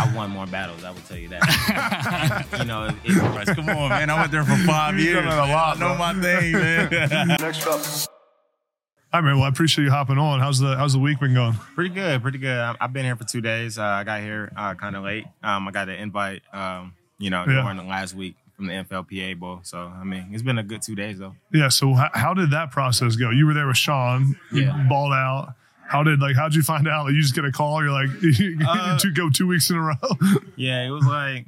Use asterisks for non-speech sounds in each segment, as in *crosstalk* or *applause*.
I won more battles. I will tell you that. *laughs* you know, it, it, Come on, man. I went there for five years. a lot, I know my thing, man. *laughs* Next up. All right, man. Well, I appreciate you hopping on. How's the How's the week been going? pretty good, pretty good. I- I've been here for two days. Uh, I got here uh, kind of late. Um, I got an invite, um, you know, Yeah. during the last week from the NFLPA Bowl. So I mean, it's been a good two days though. Yeah. So how, how did that process go? You were there with Sean. You Yeah. balled out. How did like? How'd you find out? Like, you just get a call. You're like, *laughs* you Uh, two go two weeks in a row. *laughs* Yeah, it was like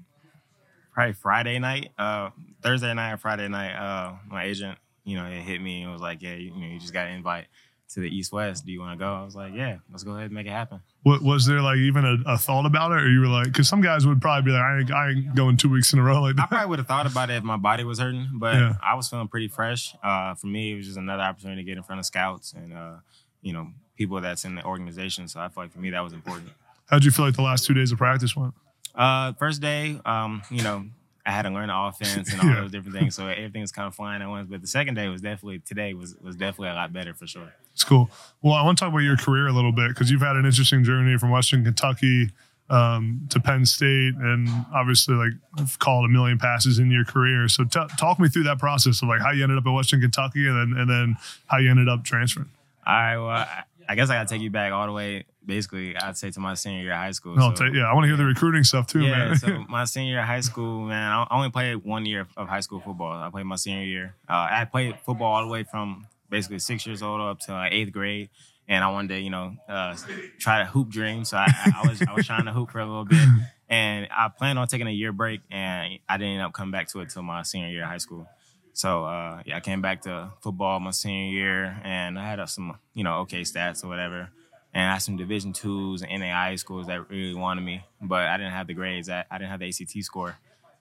probably Friday night, uh, Thursday night or Friday night. Uh, my agent, you know, it hit me and was like, "Yeah, you, you know, you just got an invite to the East West. Do you want to go?" I was like, "Yeah, let's go ahead and make it happen." What, was there like even a, a thought about it, or you were like, because some guys would probably be like, I ain't, I ain't going two weeks in a row like I probably would have thought about it if my body was hurting, but Yeah. I was feeling pretty fresh. Uh, for me, it was just another opportunity to get in front of scouts and uh, you know people that's in the organization. So I feel like for me that was important. How'd you feel like the last two days of practice went? Uh, first day, um, you know, I had to learn the offense and *laughs* all Yeah. those different things, so everything was kind of flying at once. But the second day was definitely today was was definitely a lot better for sure. It's cool. Well, I want to talk about your career a little bit because you've had an interesting journey from Western Kentucky um, to Penn State, and obviously, like, I've called a million passes in your career. So, t- talk me through that process of like how you ended up at Western Kentucky, and then and then how you ended up transferring. I well, I, guess I got to take you back all the way. Basically, I'd say to my senior year of high school. No, So- take- yeah, I want to hear the recruiting stuff too, Yeah, man. so *laughs* my senior year of high school, man, I only played one year of high school football. I played my senior year. Uh, I played football all the way from basically six years old up to uh, eighth grade, and I wanted to, you know, uh, try to hoop dream. So I, I, I was I was trying to hoop for a little bit, *laughs* and I planned on taking a year break, and I didn't end up coming back to it till my senior year of high school. So uh, yeah, I came back to football my senior year, and I had uh, some, you know, okay stats or whatever and I had some Division twos and NAIA schools that really wanted me, but I didn't have the grades. I, I didn't have the ACT score,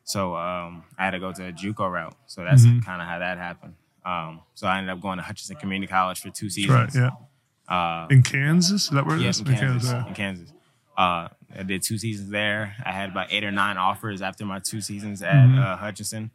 so um, I had to go to a JUCO route. So that's Mhm. kind of how that happened. Um, so I ended up going to Hutchinson Community College for two seasons. right, yeah. Uh, In Kansas, is that where it yes, is? in Kansas. yeah. In Kansas. Uh, I did two seasons there. I had about eight or nine offers after my two seasons at Mhm. uh, Hutchinson.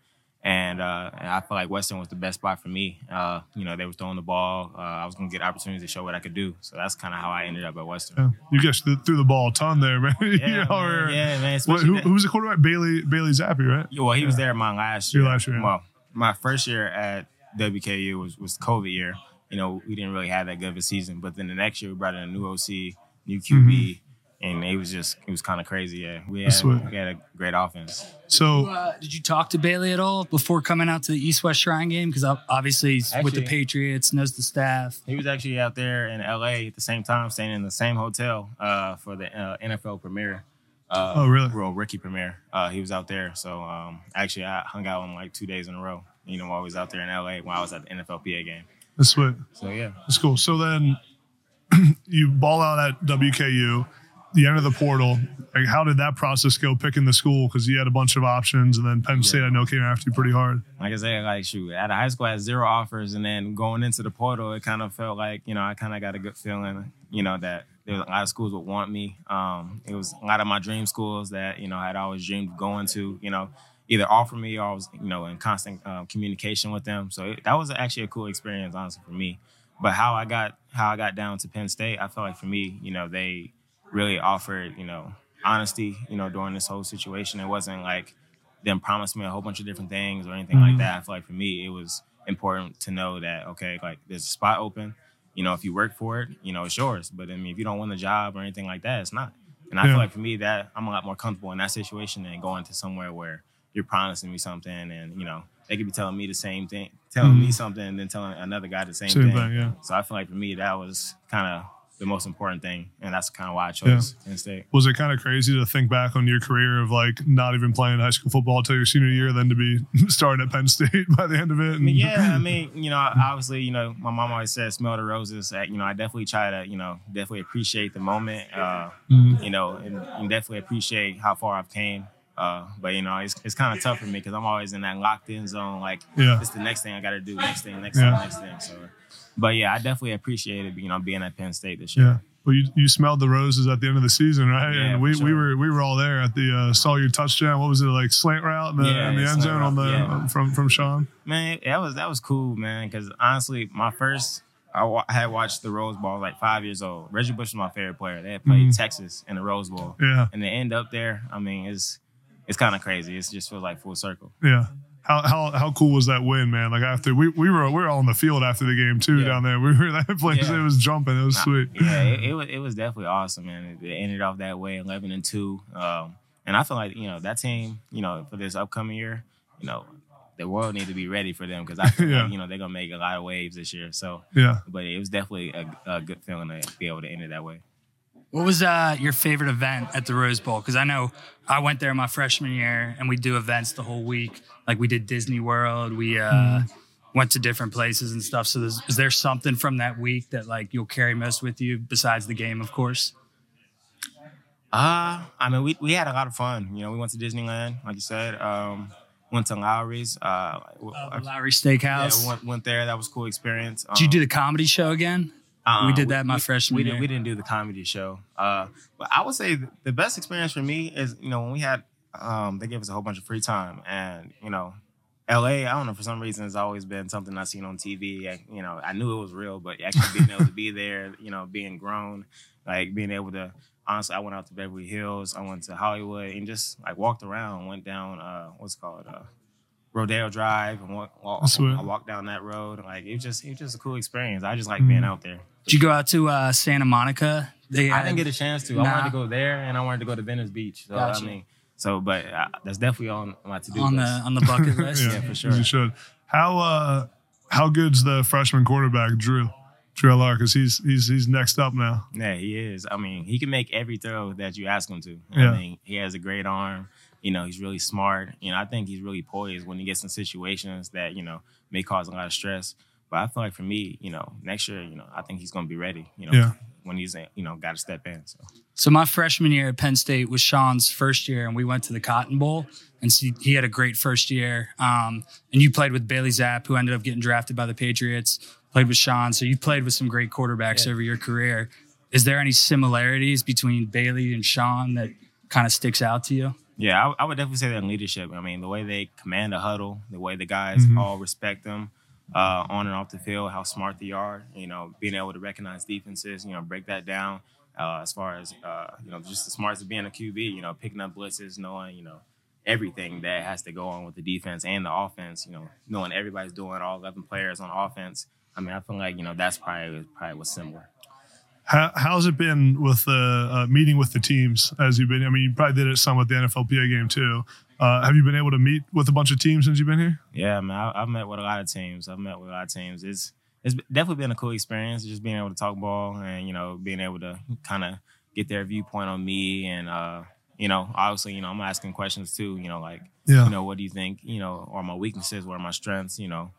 And, uh, and I felt like Western was the best spot for me. Uh, you know, they were throwing the ball. Uh, I was going to get opportunities to show what I could do. So that's kind of how I ended up at Western. Yeah. You guys th- threw the ball a ton there, man. *laughs* You Yeah, know, man. yeah, man. What, who, who was the quarterback? Bailey Bailey Zappe, right? Yeah, well, he was there my last year. Your last year, yeah. Well, my first year at WKU was was COVID year. You know, we didn't really have that good of a season. But then the next year, we brought in a new OC, new QB, and it was just it was kind of crazy. Yeah, we had we had a great offense. So Uh, did you talk to Bailey at all before coming out to the East West Shrine game? Because obviously he's with the Patriots, knows the staff. He was actually out there in LA at the same time, staying in the same hotel uh, for the uh, NFL premiere. Uh, Oh, really? Well, rookie premiere. Uh, he was out there. So um, actually, I hung out with him like two days in a row. You know, while I was out there in LA, while I was at the NFLPA game. that's sweet. So yeah. That's cool. So then *clears throat* you ball out at WKU, you of the portal. Like, how did that process go picking the school? Because you had a bunch of options, and then Penn State, I know, came after you pretty hard. like I said, like shoot, out of high school I had zero offers, and then going into the portal, it kind of felt like you know I kind of got a good feeling, you know, that there was a lot of schools would want me. Um, it was a lot of my dream schools that you know I had always dreamed of going to, you know, either offer me or I was you know in constant uh, communication with them. So it, that was actually a cool experience, honestly, for me. But how I got how I got down to Penn State, I felt like for me, you know, they really offered, you know, honesty, you know, during this whole situation. It wasn't like them promised me a whole bunch of different things or anything like that. I feel like for me, it was important to know that okay, like there's a spot open. You know, if you work for it, you know it's yours. But I mean, if you don't win the job or anything like that, it's not. And I Yeah. feel like for me, that I'm a lot more comfortable in that situation than going to somewhere where you're promising me something and you know they could be telling me the same thing, telling me something, and then telling another guy the same, Mm-hmm. Same thing. thing, yeah. So I feel like for me, that was kind of the most important thing, and that's kind of why I chose Penn State. Was it kind of crazy to think back on your career of like not even playing high school football until your senior year, then to be *laughs* starting at Penn State *laughs* by the end of it? I mean, yeah, I *laughs* mean, you know, obviously, you know, my mom always said, "Smell the roses." You know, I definitely try to, you know, definitely appreciate the moment. Uh, Mhm. You know, and, and definitely appreciate how far I've came. Uh, but you know, it's, it's kind of tough for me because I'm always in that locked in zone. Like, Yeah. it's the next thing I got to do, next thing, next Yeah. thing, next thing. So, but yeah, I definitely appreciated, you know, being at Penn State this year. Yeah. Well, you, you smelled the roses at the end of the season, right? Yeah, and we, for we were we were all there at the uh, saw your touchdown. What was it like slant route in the, Yeah, in the end zone on the route, yeah. from from Sean? Man, that was that was cool, man. Because honestly, my first I, wa- I had watched the Rose Bowl like five years old. Reggie Bush was my favorite player. They had played Mhm. Texas in the Rose Bowl, Yeah, and they end up there. I mean, it's it's kind of crazy. It just feels like full circle. yeah. How how how cool was that win, man? Like after we we were we were all in the field after the game too Yeah. down there. *laughs* We were that place. Yeah. It was jumping. It was Nah, sweet. Yeah, it, it was it was definitely awesome, man. It, ended off that way, eleven and two. Um, and I feel like you know that team, you know, for this upcoming year, you know, the world need to be ready for them because I feel *laughs* Yeah. like you know they're gonna make a lot of waves this year. So, Yeah. but it was definitely a, a good feeling to be able to end it that way. What was uh, your favorite event at the Rose Bowl? Because I know I went there my freshman year, and we do events the whole week. Like we did Disney World, we uh, went to different places and stuff. So, is there something from that week that like you'll carry most with you besides the game, of course? Uh, I mean, we, we had a lot of fun. You know, we went to Disneyland, like you said. Um, went to Lawry's. Uh, Uh, Lowry yeah, Steakhouse. we went, went there. That was a cool experience. Did you Um, do the comedy show again? We did that my freshman we, year. Did, we didn't do the comedy show. Uh, but I would say the best experience for me is, you know, when we had, um, they gave us a whole bunch of free time. And, you know, LA, I don't know, for some reason, it's always been something I've seen on TV. I, you know, I knew it was real, but actually being able to be there, you know, being grown, like being able to, honestly, I went out to Beverly Hills, I went to Hollywood and just like walked around, went down, uh, what's it called, uh, Rodeo Drive and walk, walk, I walked down that road. Like it was just, it was just a cool experience. I just like being out there. Did you go out to uh, Santa Monica? They I had- didn't get a chance to. I wanted to go there, and I wanted to go to Venice Beach. So Gotcha. I mean, so but uh, that's definitely on my to do on the on the bucket *laughs* list. Yeah, for sure. You should. How uh how good's the freshman quarterback Drew? Drew Allar because he's he's he's next up now. yeah, he is. I mean, he can make every throw that you ask him to. Yeah. I mean, he has a great arm. You know, he's really smart. You know, I think he's really poised when he gets in situations that you know may cause a lot of stress. But I feel like for me, you know, next year, you know, I think he's going to be ready. You know, Yeah. when he's you know got to step in. So So my freshman year at Penn State was Sean's first year, and we went to the Cotton Bowl, and so he had a great first year. Um, and you played with Bailey Zappe, who ended up getting drafted by the Patriots. Played with Sean, so you played with some great quarterbacks Yeah. over your career. Is there any similarities between Bailey and Sean that kind of sticks out to you? Yeah, I, I would definitely say that in leadership. I mean, the way they command a huddle, the way the guys Mhm. all respect them uh, on and off the field, how smart they are. You know, being able to recognize defenses, you know, break that down. Uh, as far as uh, you know, just the smart as being a QB, you know, picking up blitzes, knowing you know everything that has to go on with the defense and the offense. You know, knowing everybody's doing all eleven players on offense. I mean, I feel like you know that's probably probably what's similar. How, how's it been with the uh, meeting with the teams as you've been? I mean, you probably did it some with the NFLPA game too. Uh, have you been able to meet with a bunch of teams since you've been here? Yeah, man, I, I've met with a lot of teams. I've met with a lot of teams. It's it's definitely been a cool experience, just being able to talk ball and you know being able to kind of get their viewpoint on me and uh, you know obviously you know I'm asking questions too. You know like Yeah. you know what do you think? You know are my weaknesses, what are my strengths? You know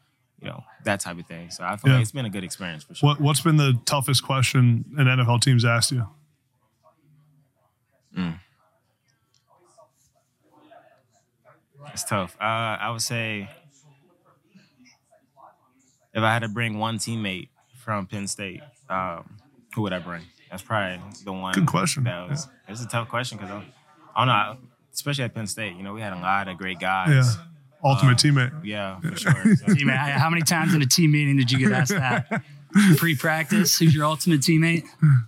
you know that type of thing. So I feel Yeah. like it's been a good experience for sure. What What's been the toughest question an NFL team's asked you? It's tough. Uh, I would say if I had to bring one teammate from Penn State, um, who would I bring? That's probably the one. Good question. That was. It's a tough question because I, I don't know, especially at Penn State. You know, we had a lot of great guys. Yeah, ultimate Uh, teammate. Yeah, for sure. *laughs* So, Team, how many times in a team meeting did you get asked that? *laughs* *laughs* Pre-practice, who's your ultimate teammate?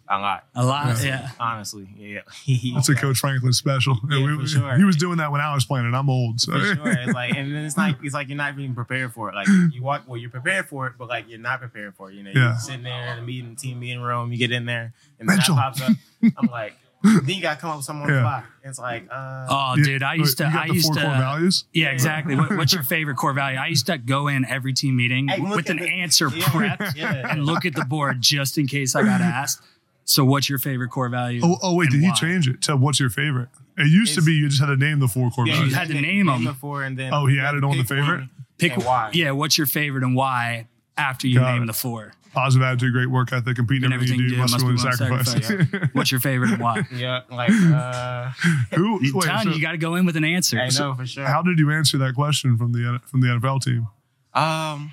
a lot. A lot, yeah. Honestly, yeah. *laughs* That's a Coach Franklin special. Yeah, for sure. He was doing that when I was playing, and I'm old. So For sure. It's *laughs* like, and then it's like, it's like you're not even prepared for it. Like you walk, well, you're prepared for it, but like you're not prepared for it. You know, Yeah. you're sitting there in the meeting, team meeting room, you get in there, and then that pops up. I'm like, then you got to come up with something on Yeah. the fly. It's like, uh, Oh, You- dude, I used to, you got I the used four to, core values. Yeah, exactly. What, what's your favorite core value? I used to go in every team meeting Hey, look with at an the- answer Yeah, prepped *laughs* yeah. and look at the board just in case I got asked. So, what's your favorite core value? Oh, oh wait, and did he why? change it to what's your favorite? It used to It's- be you just had to name the four core yeah, values. you had to pick- name pick 'em. before, and then Oh, he added on the favorite? one Pick and why. Yeah, what's your favorite and why after you Got name it. the four? Positive attitude, great work ethic, competing in And everything you do. everything Must be willing to willing to sacrifice. sacrifice. *laughs* What's your favorite and why? Yeah, like, uh, *laughs* Who? I'm Wait, telling so you, you got to go in with an answer. I So- know for sure. how did you answer that question from the from the NFL team? Um,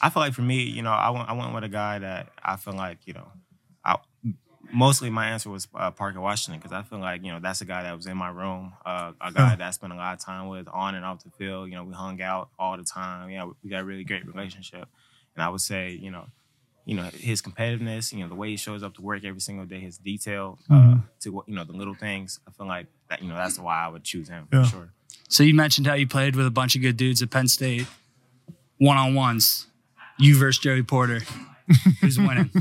I feel like for me, you know, I went I went with a guy that I feel like you know, I mostly my answer was uh, Parker Washington because I feel like you know that's a guy that was in my room, uh, a guy Huh. that I spent a lot of time with on and off the field. You know, we hung out all the time. You know, we got a really great relationship, and I would say, you know, you know, his competitiveness, you know, the way he shows up to work every single day, his detail Mhm. uh, to what you know the little things. I feel like that, you know, that's why I would choose him Yeah. for sure. So you mentioned how you played with a bunch of good dudes at Penn State, one on ones. You versus Joey Porter. Who's winning? *laughs*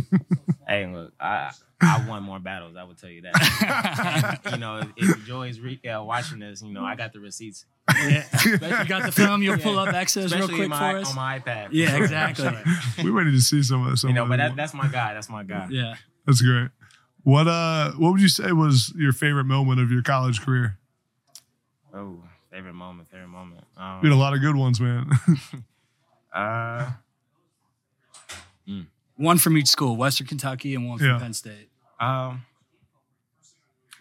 Hey, look, I I won more battles. I would tell you that. *laughs* You know, if, if Joey's re- uh, watching this, you know, I got the receipts, yeah. You got the film. You'll pull up exos real quick my, for us. on my iPad. Yeah, sure, exactly. *laughs* sure. we ready to see some of some. You know, but that, that's my guy. That's my guy. Yeah. That's great. What uh what would you say was your favorite moment of your college career? Oh, favorite moment, favorite moment. You had a Um, lot of good ones, man. uh, One from each school, Western Kentucky and one from Yeah. Penn State. um,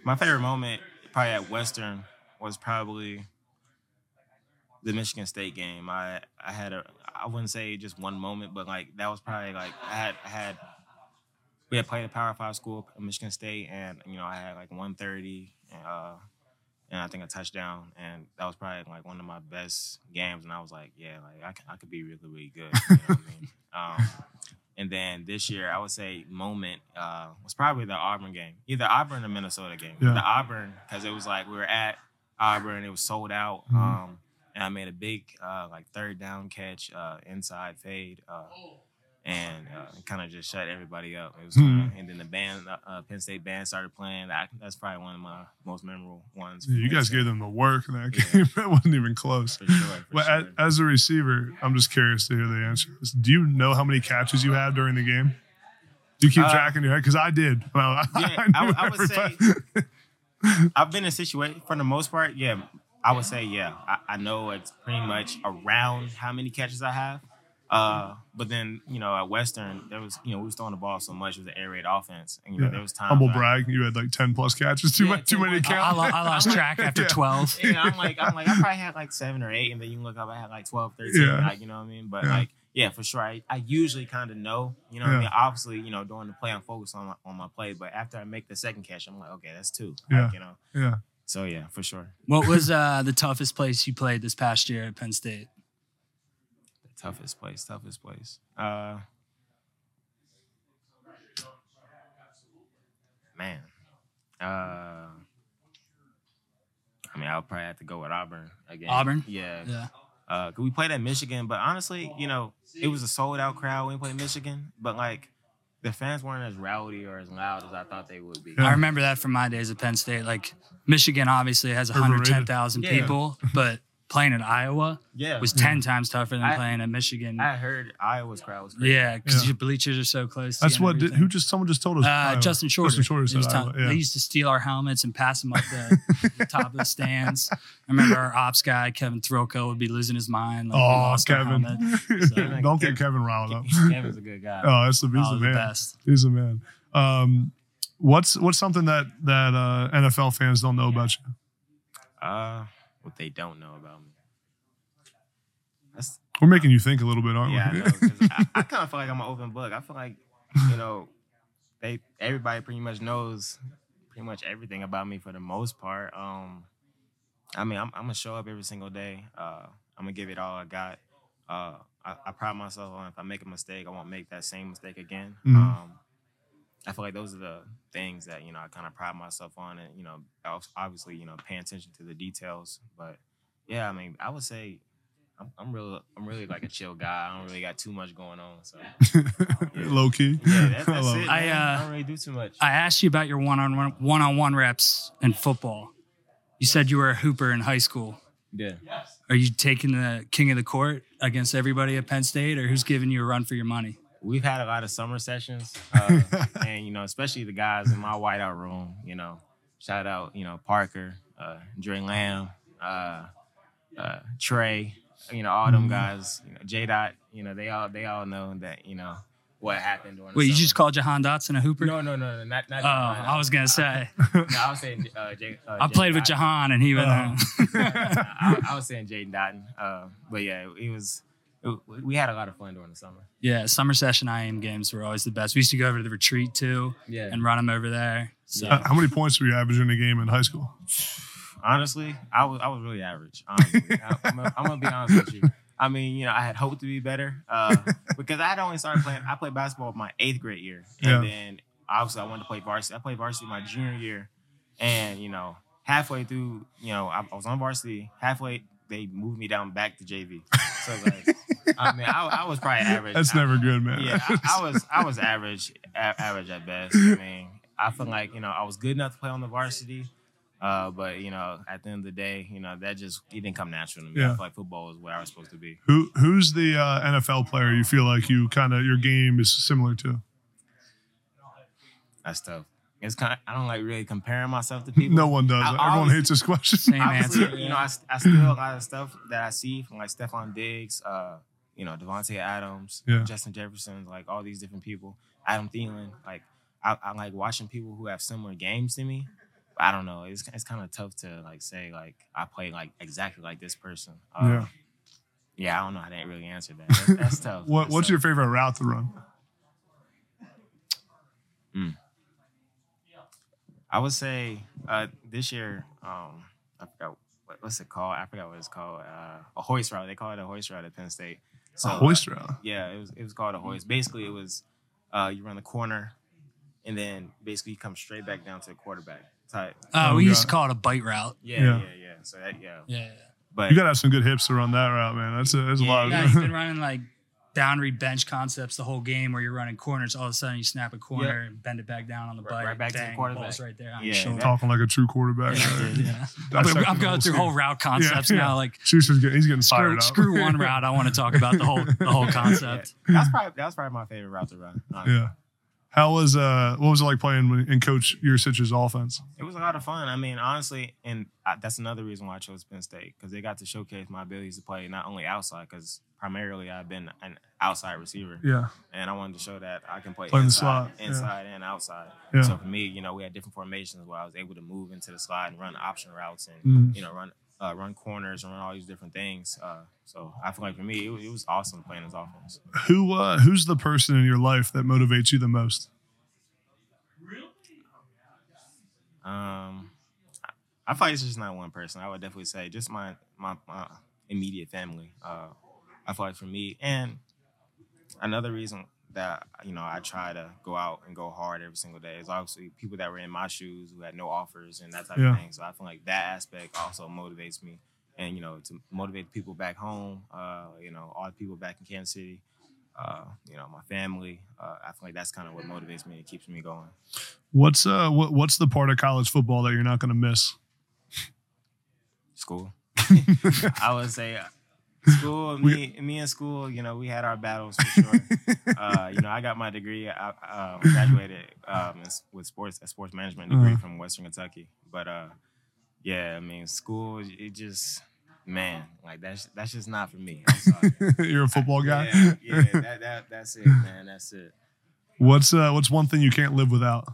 my favorite moment, probably at Western, was probably the Michigan State game. I I had a I wouldn't say just one moment, but like that was probably like I had I had we had played a Power Five school, Michigan State, and you know I had like 130, uh, and I think a touchdown, and that was probably like one of my best games. And I was like, yeah, like I, I could be really really good. You know what I mean? *laughs* Um, and then this year, I would say moment uh, was probably the Auburn game, either Auburn or Minnesota game. Yeah. The Auburn because it was like we were at Auburn, it was sold out. Mhm. Um, and I made a big uh, like third down catch, uh, inside fade, uh, and uh, kind of just shut everybody up. It was, kinda, and then the band, uh, uh, Penn State band started playing. That, that's probably one of my most memorable ones. you guys gave them the work in *laughs* that game. it wasn't even close. for sure. For Well, sure. as, as a receiver, I'm just curious to hear the answer. Do you know how many catches you had during the game? Do you keep Uh, track in your head? Because I did. *laughs* Well, Yeah, I, would- I would say I've been in a situation for the most part. Yeah, I would say yeah. I, I know it's pretty much around how many catches I have. Uh, but then you know at Western there was you know we was throwing the ball so much it was an air raid offense and you know Yeah. there was times Humble where I- brag, you had like 10 plus catches. Too, Yeah, much, too many to plus. I, I lost track after *laughs* Yeah. 12. yeah, I'm like, I'm like, I *laughs* probably had like seven or eight, and then you look up, I had like 12, 13, Yeah. like, you know what I mean? But Yeah. like, yeah, for sure. I, I usually kind of know, you know what I mean? Obviously, you know, during the play, I'm focused on my, on my play, but after I make the second catch, I'm like, okay, that's two. Yeah. Like, you know, yeah. so yeah, for sure. What was uh, the toughest place you played this past year at Penn State? The toughest place, toughest place. Uh, man, uh, I mean, I'll probably have to go with Auburn again. Auburn? yeah. Yeah. Uh, 'cause we played at Michigan, but honestly, you know, it was a sold out crowd when we played Michigan. But like, the fans weren't as rowdy or as loud as I thought they would be. Yeah. I remember that from my days at Penn State. Like Michigan obviously has Overrated. 110,000 Yeah. people, but playing at Iowa Yeah, was 10 times tougher than I- playing at Michigan. I heard Iowa's crowd was crazy. yeah, because Yeah. your bleachers are so close. That's to what did, who just someone just told us. Uh, Iowa. Justin Shorter. Justin Shorter said Iowa, telling- yeah. They used to steal our helmets and pass them up the, the *laughs* top of the stands. I remember our ops guy, Kevin Threlko, would be losing his mind. Like, Oh, lost Kevin. helmet. *laughs* So- Don't get Kevin riled up. Kevin's a good guy. *laughs* Oh, that's the, he's Oh, the the man. best. He's the man. Um, what's what's something that that uh, NFL fans don't know about you? Uh, what they don't know about me. That's We're making you think a little bit, aren't yeah, I we? know. 'cause I, I kind of feel like I'm an open book. I feel like you know, they everybody pretty much knows pretty much everything about me for the most part. Um, I mean, I'm, I'm gonna show up every single day. Uh, I'm gonna give it all I got. Uh, I, I pride myself on if I make a mistake, I won't make that same mistake again. Mhm. Um, I feel like those are the things that you know I kind of pride myself on, and you know, obviously, you know, paying attention to the details. But yeah, I mean, I would say I'm, I'm really, I'm really like a chill guy. I don't really got too much going on, so Low *laughs* key. yeah, that's, I that's it. it. I, uh, I don't really do too much. I asked you about your one-on-one one-on-one reps in football. You said you were a hooper in high school. yeah. Are you taking the king of the court against everybody at Penn State, or who's giving you a run for your money? We've had a lot of summer sessions, *laughs* uh, and you know, especially the guys in my wideout room. You know, shout out, you know, Parker, uh, Dre Lamb, uh, uh, Trey. You know, all them guys. You know, J Dot. You know, they all they all know that you know what happened during. the Wait, you summer. just called Jahan Dotson a hooper? No, no, no, no, not not. Oh, I was gonna say. *laughs* No, I was saying. Uh, Jay, uh, I played with Dot. Jahan, and he was. Oh. *laughs* I, I was saying Jaden Dotton. Uh, but yeah, it was. It, we had a lot of fun during the summer. yeah, summer session IM games were always the best. We used to go over to the retreat too Yeah. and run them over there. So Uh, how many points were you averaging in a game in high school? Honestly, I was I was really average. Honestly, *laughs* I, I'm, gonna, I'm gonna be honest with you. I mean, you know, I had hoped to be better uh, *laughs* because I had only started playing. I played basketball my eighth grade year, and Yeah. then obviously I wanted to play varsity. I played varsity my junior year, and you know, halfway through, you know, I, I was on varsity. Halfway, they moved me down back to JV. So like, *laughs* I mean, I, I was probably average. That's I- never good, man. yeah, I, I was I was average, a- average at best. I mean, I feel like you know I was good enough to play on the varsity, uh, but you know at the end of the day, you know that just it didn't come natural to me. Yeah. I feel like football is where I was supposed to be. Who who's the uh, NFL player you feel like you kind of your game is similar to? That's tough. It's kind. Of, I don't like really comparing myself to *laughs* people. No one does. I- Everyone obviously- hates this question. Same Obviously, answer. you know, I, I steal a lot of stuff that I see from like Stefon Diggs, uh, you know, Davante Adams, Yeah. Justin Jefferson, like all these different people. Adam Thielen. Like I, I like watching people who have similar games to me. I don't know. It's it's kind of tough to like say like I play like exactly like this person. Uh, Yeah. Yeah, I don't know. I didn't really answer that. That's, that's *laughs* tough. What That's what's tough. your favorite route to run? I would say uh, this year, um, I forgot what, what's it called. I forgot what it's called. Uh, a hoist route. They call it a hoist route at Penn State. So, a hoist route. Yeah, it was it was called a hoist. Basically, it was uh, you run the corner, and then basically you come straight back down to the quarterback type. Uh, Oh, we used to call it a bite route. Yeah, Yeah. yeah, yeah. So that yeah, Yeah. but You gotta have some good hips to run that route, man. That's a, that's a Yeah, lot. Yeah, Of, you've been *laughs* running like down read bench concepts the whole game where you're running corners. All of a sudden, you snap a corner and bend it back down on the Right- bite. right back to the Bang, quarterback. Ball's right there on Yeah, your shoulder. talking like a true quarterback. Yeah, right? dude, yeah. I'm, I'm going through whole route concepts Yeah, now. Like Schuster's getting, he's getting fired screw, up. screw one route. I want to talk about the whole the whole *laughs* yeah. concept. that's probably that's probably my favorite route to run. honestly. Yeah. How was uh what was it like playing in Coach Yurcich's offense? It was a lot of fun. I mean, honestly, and I, that's another reason why I chose Penn State because they got to showcase my abilities to play not only outside because primarily I've been an outside receiver, Yeah. and I wanted to show that I can play Play in the inside, yeah. inside and outside. Yeah. So for me, you know, we had different formations where I was able to move into the slot and run option routes and Mhm. you know run uh, run corners and run all these different things. Uh, so I feel like for me, it, was- it was awesome playing this offense. Who uh who's the person in your life that motivates you the most? Um, I, I feel like it's just not one person. I would definitely say just my my, my immediate family. Uh, I feel like for me, and another reason that you know I try to go out and go hard every single day is obviously people that were in my shoes who had no offers and that type Yeah. of thing. So I feel like that aspect also motivates me, and you know to motivate people back home. Uh, you know all the people back in Kansas City. Uh, you know my family. Uh, I feel like that's kind of what motivates me and keeps me going. What's uh what, what's the part of college football that you're not gonna miss? School. *laughs* *laughs* I would say uh, school. *laughs* Me, me in school. You know, we had our battles for sure. uh, you know, I got my degree. I uh, graduated um, in- with sports a sports management degree Uh-huh. from Western Kentucky. But uh, yeah, I mean, school. It just man, like that's that's just not for me. *laughs* You're a football guy. Yeah, yeah, that, that that's it, man. That's it. What's uh what's one thing you can't live without?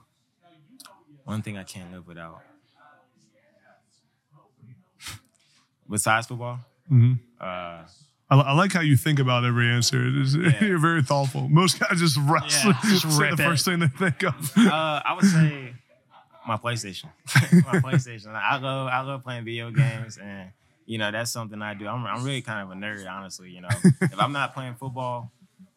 One thing I can't live without. *laughs* Besides football, Mhm. uh, I, I like how you think about every answer. *laughs* Is, Yeah. You're very thoughtful. Most guys just rush. Yeah, just *laughs* the it. first thing they think of. uh, I would say *laughs* my PlayStation. my PlayStation. I love I love playing video games, and you know that's something I do. I'm I'm really kind of a nerd, honestly. You know, if I'm not playing football,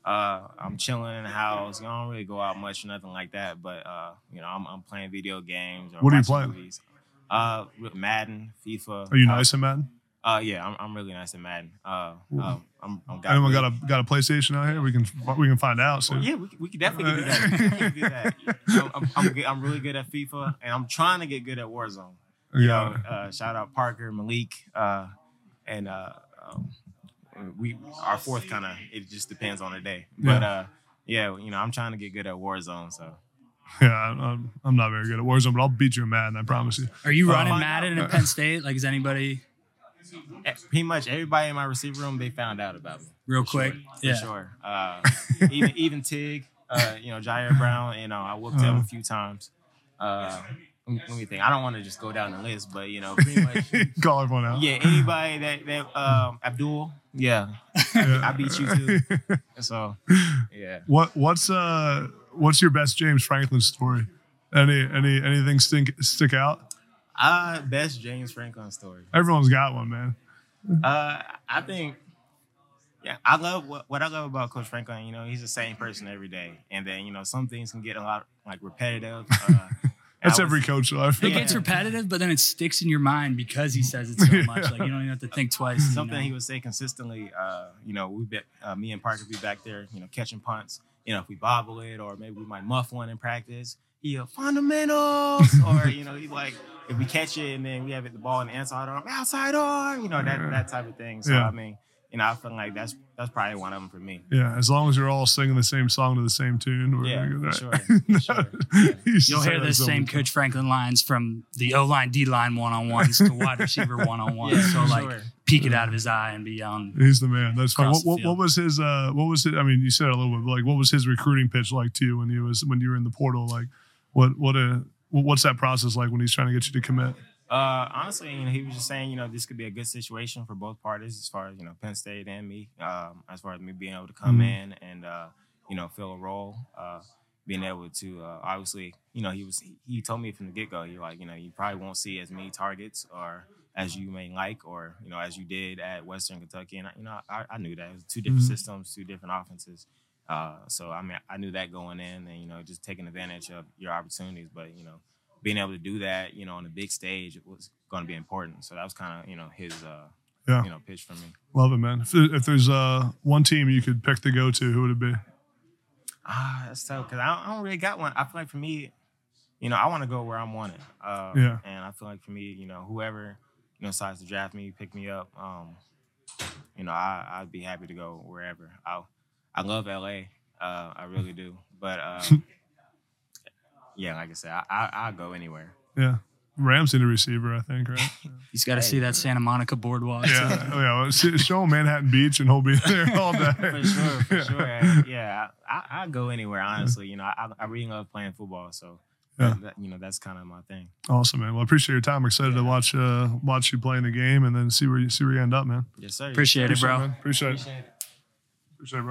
uh, I'm chilling in the house. You know, I don't really go out much or nothing like that. But uh, you know, I'm, I'm playing video games. Or What are you playing? Movies. Uh, Madden, FIFA. Are you uh, nice at Madden? Uh, yeah, I'm, I'm really nice at Madden. Uh, um, I'm, I'm got Anyone got a got a PlayStation out here? We can we can find out. So yeah, we, could- we could definitely do that. We could do that. *laughs* I'm, I'm, I'm, good- I'm really good at FIFA, and I'm trying to get good at Warzone. You know, uh, shout out Parker, Malik, uh, and uh, um, we our fourth kind of it just depends on the day. But Yeah. uh, yeah, you know, I'm trying to get good at Warzone. So yeah, I'm, I'm not very good at Warzone, but I'll beat you in Madden. I promise you. Are you Uh, running find Madden at Penn State? Like, is anybody pretty much everybody in my receiver room they found out about me. real quick? sure, for yeah. sure. Uh, even even Tig, uh, you know, Jair Brown, you know, I whooped him Uh-huh. a few times. Uh, let me- think. I don't want to just go down the list, but you know, *laughs* pretty much, Call everyone out. yeah. Anybody that that um, Abdul, yeah, Yeah. I beat you too. *laughs* So yeah, What what's uh what's your best James Franklin story? Any any anything stick stick out? Uh, best James Franklin story. Everyone's got one, man. Uh, I think Yeah, I love what, what I love about Coach Franklin. You know, he's the same person every day, and then you know some things can get a lot like repetitive. Uh, *laughs* That's was- every coach life. It like. gets repetitive, but then it sticks in your mind because he says it so *laughs* much. Like you don't even have to think twice. you something know? he would say consistently. Uh, you know, we be, uh, me and Parker be back there, you know, catching punts. You know, if we bobble it, or maybe we might muff one in practice. He fundamentals, or you know, he like if we catch it and then we have it the ball in the inside arm, outside arm. You know that that type of thing. So Yeah. I mean, you know, I feel like that's that's probably one of them for me. Yeah, as long as you're all singing the same song to the same tune. We're Yeah, good. for Right? sure, for *laughs* sure. He used You'll hear that the so same much. Coach Franklin lines from the O line, D line one on ones to wide *laughs* receiver one on one. So for like sure. peek it out of his eye and be on. He's the man. That's fine. What, what, what was his? Uh, what was it? I mean, you said it a little bit. But like, what was his recruiting pitch like to you when he was when you were in the portal? Like, what what a what's that process like when he's trying to get you to commit? Uh, honestly, you know, he was just saying, you know, this could be a good situation for both parties, as far as you know, Penn State and me. Um, as far as me being able to come Mhm. in and uh, you know, fill a role. Uh, being able to uh, obviously, you know, he was he told me from the get go, you're like, you know, you probably won't see as many targets or as you may like, or you know, as you did at Western Kentucky, and I, you know, I, I knew that it was two different Mhm. systems, two different offenses. Uh, so I mean, I knew that going in, and you know, just taking advantage of your opportunities. But you know, being able to do that, you know, on the big stage was going to be important. So that was kind of, you know, his, uh, Yeah. you know, pitch for me. Love it, man. If, if there's uh, one team you could pick to go to, who would it be? Ah, that's tough because I, don't- I don't really got one. I feel like for me, you know, I want to go where I'm wanted. Uh, Yeah. And I feel like for me, you know, whoever, you know, decides to draft me, pick me up, um, you know, I, I'd be happy to go wherever. I, I love LA. Uh, I really do. But uh, *laughs* yeah, like I said, I, I, I'll go anywhere. Yeah, Rams need a receiver, I think, right? *laughs* He's got to see that Santa Monica boardwalk. yeah, *laughs* oh, yeah. Well, s- show him Manhattan Beach, and he'll be there all day. for sure, for sure. Yeah, I, I go anywhere. Honestly, you know, I, I really love playing football, so Yeah. that, you know that's kind of my thing. Awesome, man. Well, I appreciate your time. I'm excited to watch uh, watch you play in the game, and then see where you see where you end up, man. Yes, sir. Appreciate it, bro. man. Appreciate it. Appreciate it. Appreciate it,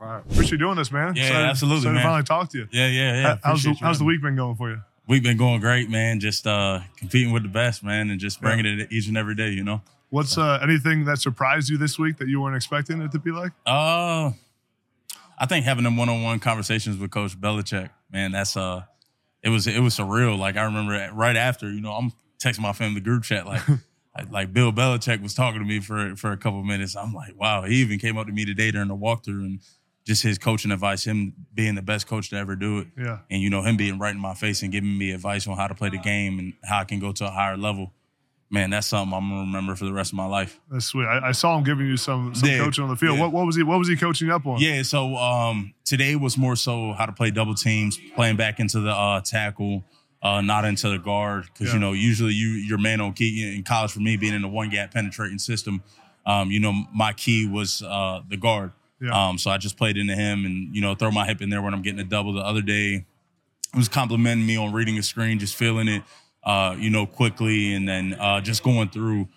bro. Appreciate you doing this, man. Yeah, Excited- absolutely, excited man. to finally talk to you. Yeah, yeah, yeah. How's the you How's the week been going for you? We've been going great, man. Just uh, competing with the best, man, and just bringing it each and every day. You know. What's uh, anything that surprised you this week that you weren't expecting it to be like? Uh, I think having them one-on-one conversations with Coach Belichick, man, that's uh, it was it was surreal. Like I remember right after, you know, I'm texting my family group chat like. *laughs* like- Like Bill Belichick was talking to me for for a couple of minutes. I'm like, wow. He even came up to me today during the walkthrough and just his coaching advice, him being the best coach to ever do it. Yeah. and you know him being right in my face and giving me advice on how to play the game and how I can go to a higher level. Man, that's something I'm gonna remember for the rest of my life. That's sweet. I, I saw him giving you some some Yeah, coaching on the field. yeah. What, what was he What was he coaching up on? Yeah, so um, today was more so how to play double teams, playing back into the uh, tackle, uh, not into the guard, because Yeah. you know usually you your man on key in college for me being in the one gap penetrating system. Um, you know my key was uh, the guard. Yeah. Um, so I just played into him and you know throw my hip in there when I'm getting a double. The other day, he was complimenting me on reading a screen, just feeling it, uh, you know, quickly, and then uh, just going through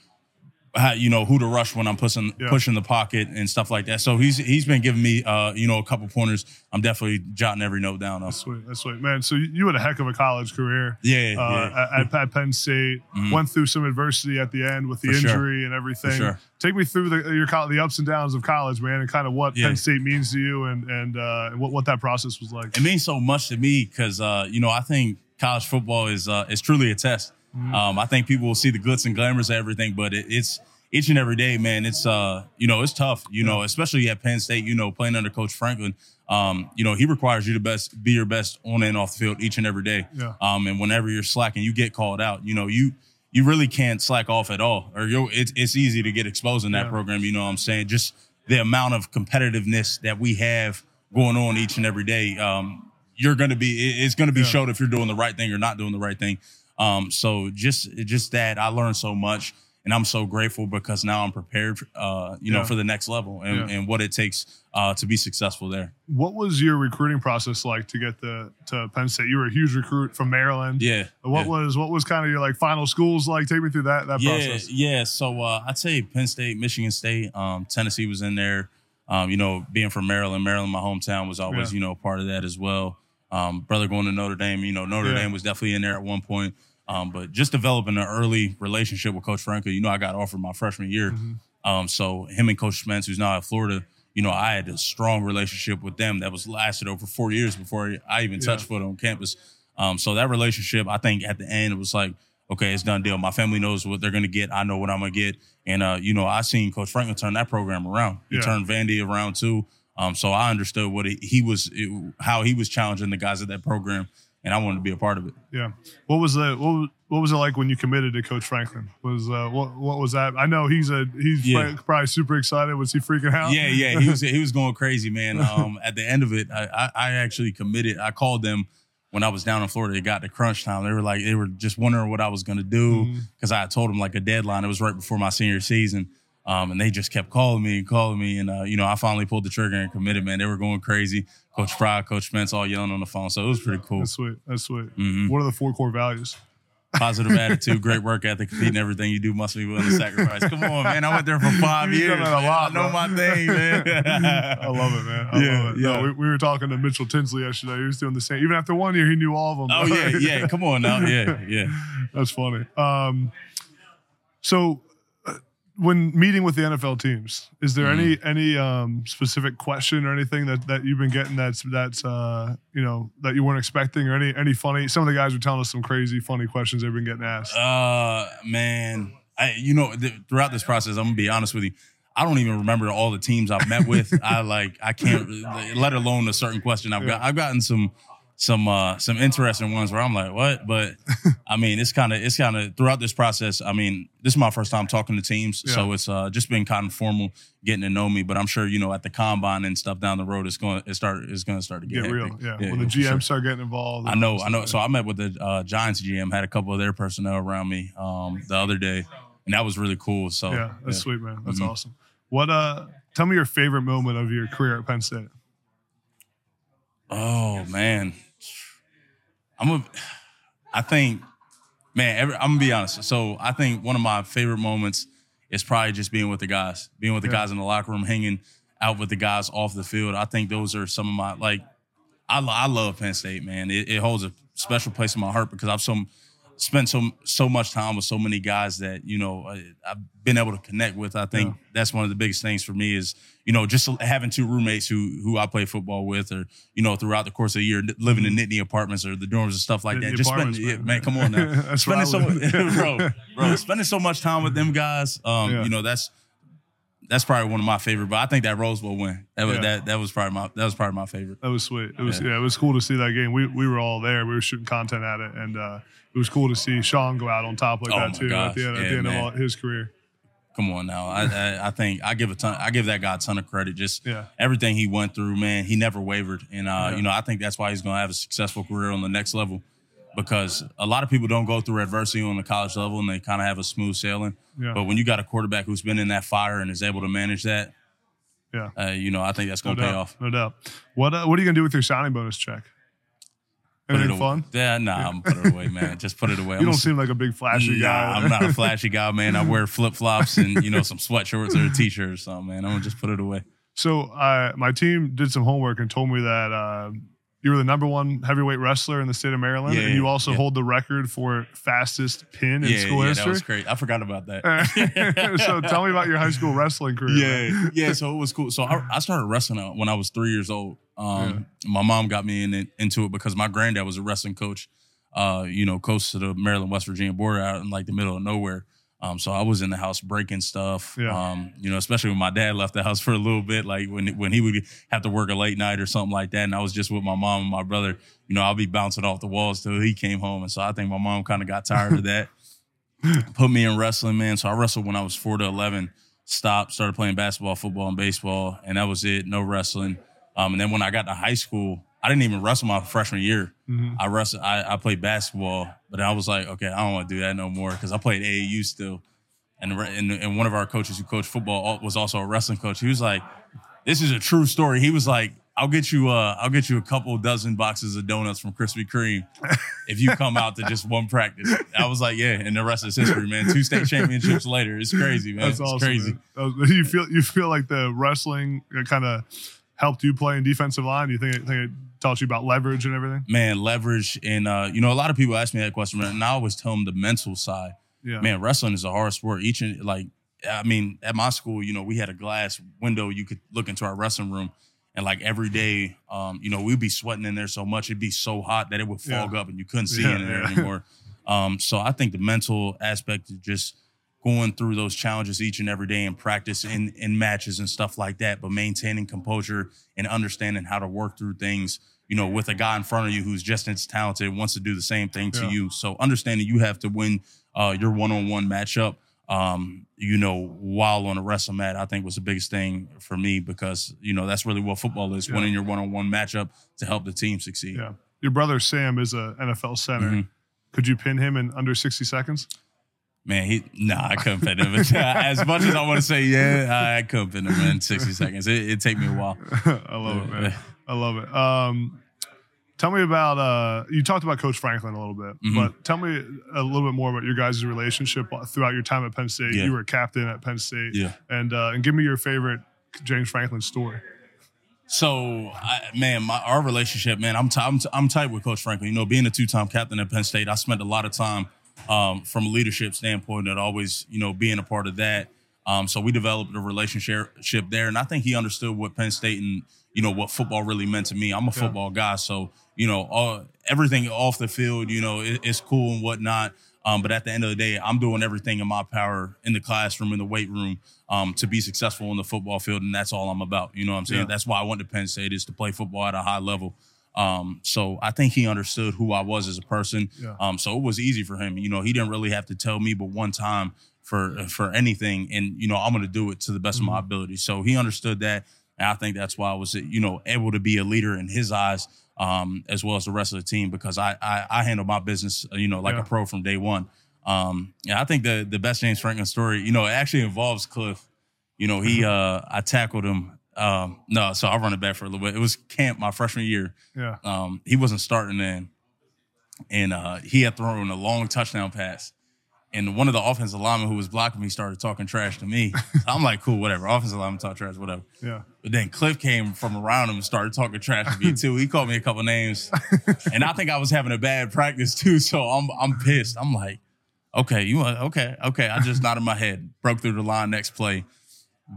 how you know who to rush when I'm pushing Yeah. pushing the pocket and stuff like that. So he's he's been giving me uh, you know a couple pointers. I'm definitely jotting every note down. Though. Sweet. That's sweet, man. So you, had a heck of a college career. Yeah, uh, yeah. At, at Penn State, Mhm. went through some adversity at the end with the For sure. injury and everything. sure. Take me through the your the ups and downs of college, man, and kind of what Yeah. Penn State means to you, and and uh, what what that process was like. it means so much to me because uh, you know I think college football is uh, is truly a test. Um, I think people will see the glitz and glamours of everything, but it, it's each and every day, man. It's uh, you know, it's tough. You know, especially at Penn State. You know, playing under Coach Franklin. Um, you know, he requires you to best be your best on and off the field each and every day. Yeah. Um, and whenever you're slacking, you get called out. You know, you you really can't slack off at all, or you it's it's easy to get exposed in that Yeah. program. You know what I'm saying? Just the amount of competitiveness that we have going on each and every day. Um, you're going to be it's going to be Yeah. showed if you're doing the right thing or not doing the right thing. Um, so just just that I learned so much, and I'm so grateful because now I'm prepared, uh, you know, for the next level and, Yeah. and what it takes uh, to be successful there. What was your recruiting process like to get the to Penn State? You were a huge recruit from Maryland. Yeah. What yeah. was what was kind of your like final schools like? Take me through that that yeah, process. Yeah, so uh, I'd say Penn State, Michigan State, um, Tennessee was in there. Um, you know, being from Maryland, Maryland, my hometown, was always Yeah. you know part of that as well. Um, brother going to Notre Dame, you know, Notre Yeah. Dame was definitely in there at one point. Um, but just developing an early relationship with Coach Franco, you know, I got offered my freshman year. Mm-hmm. Um, so him and Coach Spence, who's now at Florida, you know, I had a strong relationship with them that was lasted over four years before I even touched foot on campus. Um, so that relationship, I think at the end, it was like, okay, it's done deal. My family knows what they're gonna get. I know what I'm gonna get. And uh, you know, I seen Coach Franklin turn that program around. He Yeah. turned Vandy around too. Um, so I understood what he, he was, it- how he was challenging the guys at that program, and I wanted to be a part of it. Yeah. What was the what, what was it like when you committed to Coach Franklin? Was uh, what what was that? I know he's a he's Yeah. probably super excited. Was he freaking out? Yeah, yeah, he was *laughs* he was going crazy, man. Um, at the end of it, I, I, I actually committed. I called them when I was down in Florida. It got to crunch time. They were like, they were just wondering what I was going to do Mm-hmm. because I had told them like a deadline. It was right before my senior season. Um, and they just kept calling me and calling me, and uh, you know, I finally pulled the trigger and committed. Man, they were going crazy. Coach Fry, Coach Spence, all yelling on the phone, so it was pretty cool. That's sweet. That's sweet. Mhm. What are the four core values? Positive *laughs* attitude, great work ethic, competing everything you do must be willing to sacrifice. Come on, man, I went there for *laughs* 5 You've years. done that a lot, I know bro. my thing, *laughs* man. I love it, man. I Yeah, love it. No, yeah. we, we were talking to Mitchell Tinsley yesterday. He was doing the same. Even after one year, he knew all of them. Oh yeah, yeah. Come on now, yeah, yeah. That's funny. Um, so, when meeting with the NFL teams, is there any Mm-hmm. any um, specific question or anything that, that you've been getting that's that's uh, you know that you weren't expecting or any any funny? Some of the guys were telling us some crazy funny questions they've been getting asked. Uh, man, I you know th- throughout this process, I'm gonna be honest with you. I don't even remember all the teams I've met with. *laughs* I like I can't, let alone a certain question I've got. I've gotten some some uh some interesting ones where I'm like, what? But *laughs* I mean, it's kind of it's kind of throughout this process. I mean, this is my first time talking to teams, so it's uh just been kind of formal, getting to know me. But I'm sure you know at the combine and stuff down the road, it's going it start it's going to start to get, Get real, hectic. yeah. when the for GM sure. start getting involved, I know, I know. So I met with the uh, Giants GM, had a couple of their personnel around me um, the other day, and that was really cool. So yeah, that's sweet, man. That's Mhm. awesome. What uh? Tell me your favorite moment of your career at Penn State. Oh man, I'm a. I think, man, every, I'm gonna be honest. So I think one of my favorite moments is probably just being with the guys, being with the Yeah. guys in the locker room, hanging out with the guys off the field. I think those are some of my like. I, I love Penn State, man. It, it holds a special place in my heart because I've some spent so so much time with so many guys that you know I, I've been able to connect with. I think that's one of the biggest things for me is you know just having two roommates who who I play football with, or you know throughout the course of the year living in Nittany apartments or the dorms and stuff like Nittany that. Just spending, yeah, man. man, come on now, *laughs* spending so *laughs* bro, bro, *laughs* spending so much time with them guys. Um, Yeah. you know that's that's probably one of my favorite. But I think that Rose Bowl win that was Yeah. that that was probably my that was probably my favorite. That was sweet. It was Yeah. yeah. it was cool to see that game. We we were all there. We were shooting content at it, and uh, it was cool to see Sean go out on top like Oh that too at the end, at the end of all, his career. Come on now. I, I I think I give a ton. I give that guy a ton of credit. Just Yeah. everything he went through, man. He never wavered, and uh, Yeah. you know I think that's why he's gonna have a successful career on the next level. Because a lot of people don't go through adversity on the college level, and they kind of have a smooth sailing. Yeah. But when you got a quarterback who's been in that fire and is able to manage that, Yeah, uh, you know I think that's gonna pay doubt. off. No doubt. What uh, what are you gonna do with your signing bonus check? Put it Anything away. fun? Yeah, nah, I'm put it away, man. Just put it away. *laughs* You I'm don't seem like a big flashy Nah, guy. I'm not a *laughs* flashy guy, man. I wear flip flops and you know some sweatshirts or a *laughs* t-shirt or something, man. I'm gonna just put it away. So uh, my team did some homework and told me that uh, you were the number one heavyweight wrestler in the state of Maryland, Yeah, and you also yeah. hold the record for fastest pin in yeah, school yeah, that history. was great. I forgot about that. *laughs* *laughs* so tell me about your high school wrestling career. yeah, yeah. So it was cool. So I, I started wrestling when I was three years old. Um, My mom got me in it, into it because my granddad was a wrestling coach. Uh, you know, close to the Maryland West Virginia border, out in like the middle of nowhere. Um, so I was in the house breaking stuff. Yeah. Um, you know, especially when my dad left the house *laughs* for a little bit, like when when he would have to work a late night or something like that, and I was just with my mom and my brother. You know, I'll be bouncing off the walls till he came home, and so I think my mom kind of got tired of that. *laughs* Put me in wrestling, man. So I wrestled when I was four to eleven. Stopped, started playing basketball, football, and baseball, and that was it. No wrestling. Um, and then when I got to high school, I didn't even wrestle my freshman year. Mhm. I wrestled. I, I played basketball, but I was like, okay, I don't want to do that no more because I played AAU still. And, re- and and one of our coaches who coached football was also a wrestling coach. He was like, "This is a true story." He was like, "I'll get you uh I'll get you a couple dozen boxes of donuts from Krispy Kreme *laughs* if you come out to just one practice." I was like, "Yeah," and the rest is history, man. Two state championships later, it's crazy, man. That's it's awesome. crazy. man. You feel you feel like the wrestling kind of helped you play in defensive line. You think think it taught you about leverage and everything? Man, leverage and uh, you know, a lot of people ask me that question, and I always tell them the mental side. Yeah. man, wrestling is a hard sport. Each and like I mean, at my school, you know, we had a glass window you could look into our wrestling room. And like every day, um, you know, we'd be sweating in there so much, it'd be so hot that it would fog Yeah. up and you couldn't see Yeah, in there anymore. *laughs* Um, so I think the mental aspect is just going through those challenges each and every day in practice in in matches and stuff like that, but maintaining composure and understanding how to work through things, you know, with a guy in front of you who's just as talented, wants to do the same thing to Yeah. you. So understanding you have to win uh, your one-on-one matchup, um, you know, while on a wrestling mat, I think was the biggest thing for me because, you know, that's really what football is, Yeah. winning your one-on-one matchup to help the team succeed. Yeah. Your brother Sam is a NFL center. Mhm. Could you pin him in under 60 seconds? Man, he nah, I couldn't fit him. *laughs* as much as I want to say, yeah, I couldn't fit him in 60 seconds. It, it'd take me a while. *laughs* I love it, man. I love it. Um, tell me about uh, you talked about Coach Franklin a little bit, Mhm. but tell me a little bit more about your guys' relationship throughout your time at Penn State. Yeah. You were a captain at Penn State, Yeah. and uh, and give me your favorite James Franklin story. So, I, man, my our relationship, man, I'm t- I'm, t- I'm tight with Coach Franklin. You know, being a two time captain at Penn State, I spent a lot of time um, from a leadership standpoint and always, you know, being a part of that. Um, so we developed a relationship there, and I think he understood what Penn State and you know what football really meant to me. I'm a football guy, so you know, all, everything off the field, you know, it, it's cool and whatnot. Um, but at the end of the day, I'm doing everything in my power in the classroom, in the weight room, um, to be successful in the football field, and that's all I'm about. You know what I'm saying? Yeah. That's why I went to Penn State is to play football at a high level. Um, so I think he understood who I was as a person. Yeah. Um, so it was easy for him. You know, he didn't really have to tell me but one time for for anything, and you know, I'm going to do it to the best of my ability. So he understood that, and I think that's why I was you know able to be a leader in his eyes, um, as well as the rest of the team because I I, I handle my business, uh, you know, like Yeah. a pro from day one. Um, yeah, I think the the best James Franklin story, you know, it actually involves Cliff. You know, he uh I tackled him. Um, no, so I'll run it back for a little bit. It was camp my freshman year. Yeah, Um, he wasn't starting then, and uh, he had thrown a long touchdown pass. And one of the offensive linemen who was blocking me started talking trash to me. So *laughs* I'm like, cool, whatever. Offensive lineman talk trash, whatever. yeah, But then Cliff came from around him and started talking trash to me *laughs* too. He called me a couple names, *laughs* and I think I was having a bad practice too. So I'm I'm pissed. I'm like, okay, you want okay, okay. I just nodded my head, broke through the line, next play,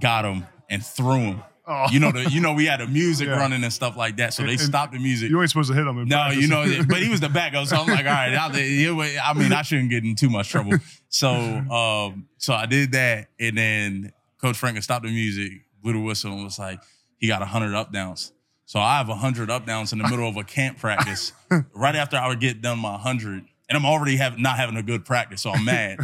got him, and threw him. Oh. You know the you know we had the music Yeah. running and stuff like that, so they And- stopped the music. you ain't supposed to hit him. No, practice. you know, *laughs* but he was the backup, so I'm like, all right, I'll, I mean, I shouldn't get in too much trouble. So, um, so I did that, and then Coach Franklin stopped the music, blew the whistle, and was like, he got hundred up downs. So I have hundred up downs in the middle of a camp practice. *laughs* right after I would get done my hundred, and I'm already have, not having a good practice, so I'm mad.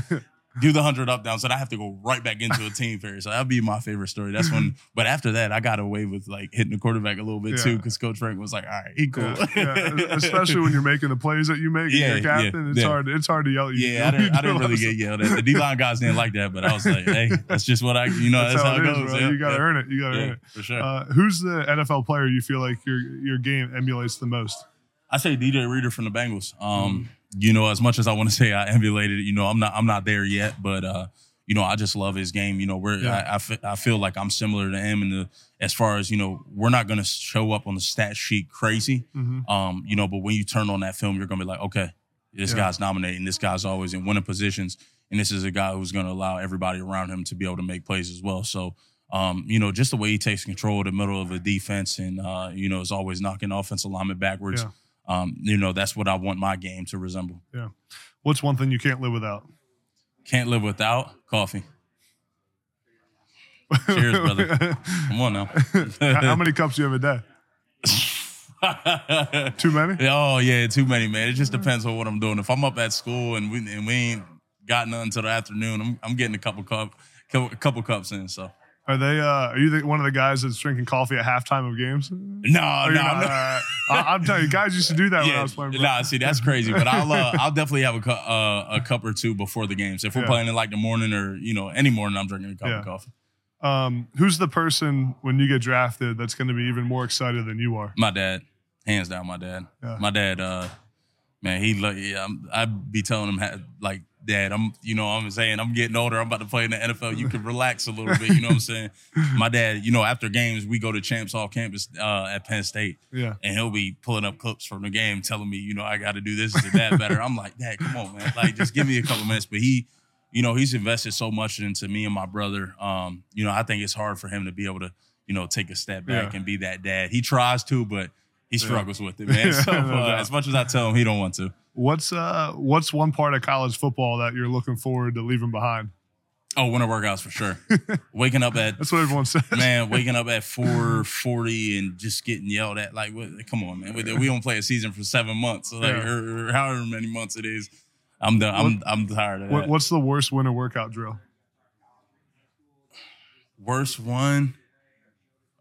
Do the hundred up downs, and I have to go right back into a team fair. So that'd be my favorite story. That's when, *laughs* but after that, I got away with like hitting the quarterback a little bit Yeah. too, because Coach Frank was like, "All right, he cool." Yeah, *laughs* yeah. especially when you're making the plays that you make. Yeah, you're captain. yeah, it's hard. It's hard to yell at you. Yeah, I didn't, I didn't *laughs* really get yelled at. The D line guys didn't like that, but I was like, hey, that's just what I, you know, that's, how, it goes. Yeah, you got to earn it. You got to earn it. for sure. Uh, who's the NFL player you feel like your your game emulates the most? I say DJ Reader from the Bengals. Um, you know, as much as I want to say I emulated it, you know, I'm not, I'm not there yet, but uh, you know, I just love his game. You know, we're, Yeah. I, I, feel like I'm similar to him in the, as far as you know, we're not going to show up on the stat sheet crazy. Mhm. Um, you know, but when you turn on that film, you're going to be like, okay, this Yeah. guy's dominating. This guy's always in winning positions, and this is a guy who's going to allow everybody around him to be able to make plays as well. So. Um, you know, just the way he takes control of the middle of a defense and uh, you know, is always knocking offensive linemen backwards. Yeah. Um, you know, that's what I want my game to resemble. Yeah. What's one thing you can't live without? Can't live without coffee. *laughs* Cheers, brother. Come on now. how, many cups do you have a day? *laughs* Too many? oh yeah, too many, man. It just depends on what I'm doing. If I'm up at school and we and we ain't got nothing until the afternoon, I'm I'm getting a couple cup couple, couple cups in. So Are they? Uh, are you the, one of the guys that's drinking coffee at halftime of games? no, no, no. Uh, *laughs* I, I'm telling you, guys used to do that when I was playing. bro. nah, see that's crazy, but I'll uh, *laughs* I'll definitely have a cu- uh, a cup or two before the games. If we're Yeah. playing in like the morning or you know any morning, I'm drinking a cup Yeah. of coffee. Um, who's the person when you get drafted that's going to be even more excited than you are? My dad, hands down, my dad. Yeah. My dad, uh, man, he look. Yeah, I'm, I'd be telling him like, Dad, I'm, you know, I'm saying I'm getting older. I'm about to play in the NFL. You can *laughs* relax a little bit. You know what I'm saying? My dad, you know, after games, we go to Champs Off campus uh, at Penn State, Yeah. and he'll be pulling up clips from the game, telling me, you know, I got to do this and that better. I'm like, Dad, come on, man, like just give me a couple minutes. But he. you know, he's invested so much into me and my brother. Um, you know, I think it's hard for him to be able to, you know, take a step back Yeah. and be that dad. He tries to, but he struggles with it, man. *laughs* So uh, as much as I tell him, he don't want to. What's uh what's one part of college football that you're looking forward to leaving behind? Oh, winter workouts for sure. *laughs* Waking up at That's what everyone says. man, waking up at *laughs* four forty and just getting yelled at. Like, what, come on, man. We, we don't play a season for seven months, like, Yeah. or, or however many months it is. I'm done. I'm I'm tired of that. What's the worst winter workout drill? Worst one?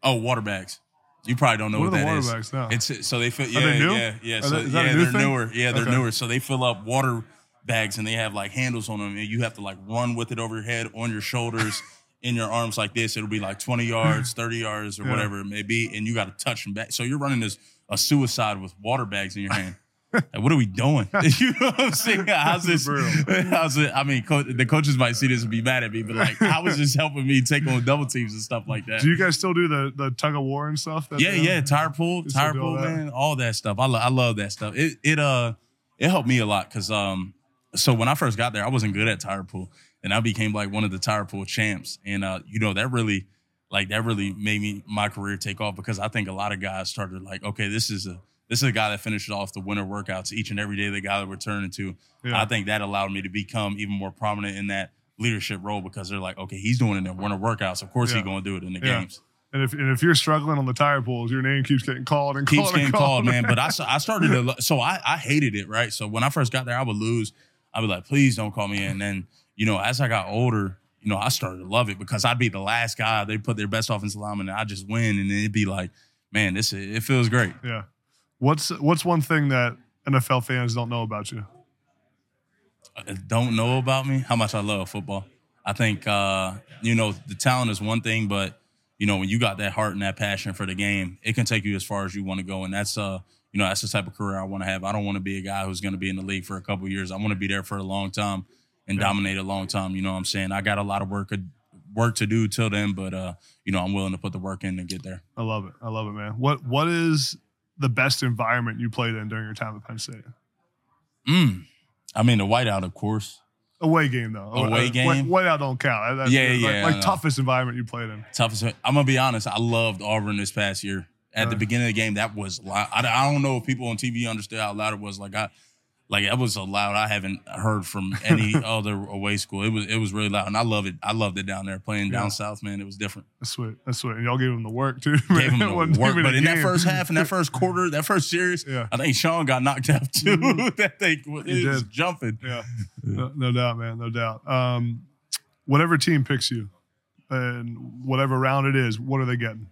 Oh, water bags. You probably don't know What what, that is. now? It's so they fill. Are Yeah, they new? yeah, yeah. So they- is that a yeah, they're thing? newer. Yeah, they're Okay. newer. So they fill up water bags and they have like handles on them, and you have to like run with it over your head, on your shoulders, *laughs* in your arms like this. It'll be like twenty yards, thirty yards, or Yeah. whatever it may be, and you got to touch them back. So you're running this a suicide with water bags in your hand. Like, what are we doing? *laughs* *laughs* you know what I'm saying? How's this? How's it? I mean, co- the coaches might see this and be mad at me, but like, how is this helping me take on double teams and stuff like that? Do you guys still do the the tug of war and stuff? that Yeah, yeah, tire pull, tire pull, man, all that stuff. I, lo- I love that stuff. It it uh it helped me a lot because um so when I first got there, I wasn't good at tire pull, and I became like one of the tire pull champs, and uh you know that really like that really made me my career take off because I think a lot of guys started like okay this is a this is a guy that finishes off the winter workouts each and every day the guy that we're turning to. Yeah. I think that allowed me to become even more prominent in that leadership role because they're like okay he's doing it in the winter workouts of course Yeah. he's going to do it in the Yeah. games. And if and if you're struggling on the tire pulls, your name keeps getting called and keeps called getting and called, man. But I, *laughs* I started to, so I, I hated it, right? So when I first got there, I would lose. I'd be like, please don't call me in. And then, you know, as I got older, you know, I started to love it because I'd be the last guy. They put their best offensive lineman and I just win. And then it'd be like, man, this it feels great. yeah. What's what's one thing that NFL fans don't know about you? Uh, Don't know about me, how much I love football. I think, uh, you know, the talent is one thing, but, you know, when you got that heart and that passion for the game, it can take you as far as you want to go. And that's, uh, you know, that's the type of career I want to have. I don't want to be a guy who's going to be in the league for a couple years. I want to be there for a long time and dominate a long time. You know what I'm saying? I got a lot of work work to do till then, but uh, you know, I'm willing to put the work in to get there. I love it. I love it, man. What what is the best environment you played in during your time at Penn State? Mm. I mean, the whiteout, of course. Away game though. Away Uh, game? White, whiteout don't count. That's- Yeah, like, yeah, Like toughest environment you played in. toughest. I'm gonna be honest. I loved Auburn this past year. At the Uh. beginning of the game, that was loud. I, I don't know if people on TV understood how loud it was. Like I, like it was so loud. I haven't heard from any *laughs* other away school. It was it was really loud, and I love it. I loved it down there playing Yeah. down south. Man, it was different. That's sweet. That's sweet. And y'all gave him the work too. Gave him *laughs* the work, but in that first half, in that first *laughs* quarter, that first series, Yeah. I think Sean got knocked out too. that thing it was jumping. Yeah, no, no doubt, man, no doubt. Um, whatever team picks you, and whatever round it is, what are they getting?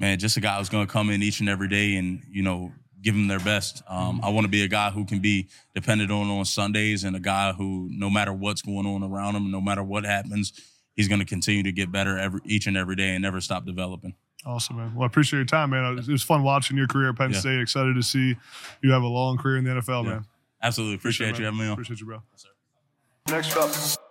man, just a guy who's going to come in each and every day and you know give them their best. Um, I want to be a guy who can be depended on on Sundays and a guy who, no matter what's going on around him, no matter what happens, he's going to continue to get better every each and every day and never stop developing. Awesome, man. Well, I appreciate your time, man. It was, it was fun watching your career at Penn Yeah. State. Excited to see you have a long career in the NFL, Yeah. man. Absolutely appreciate, man. you having me on. Appreciate you, bro. Next up.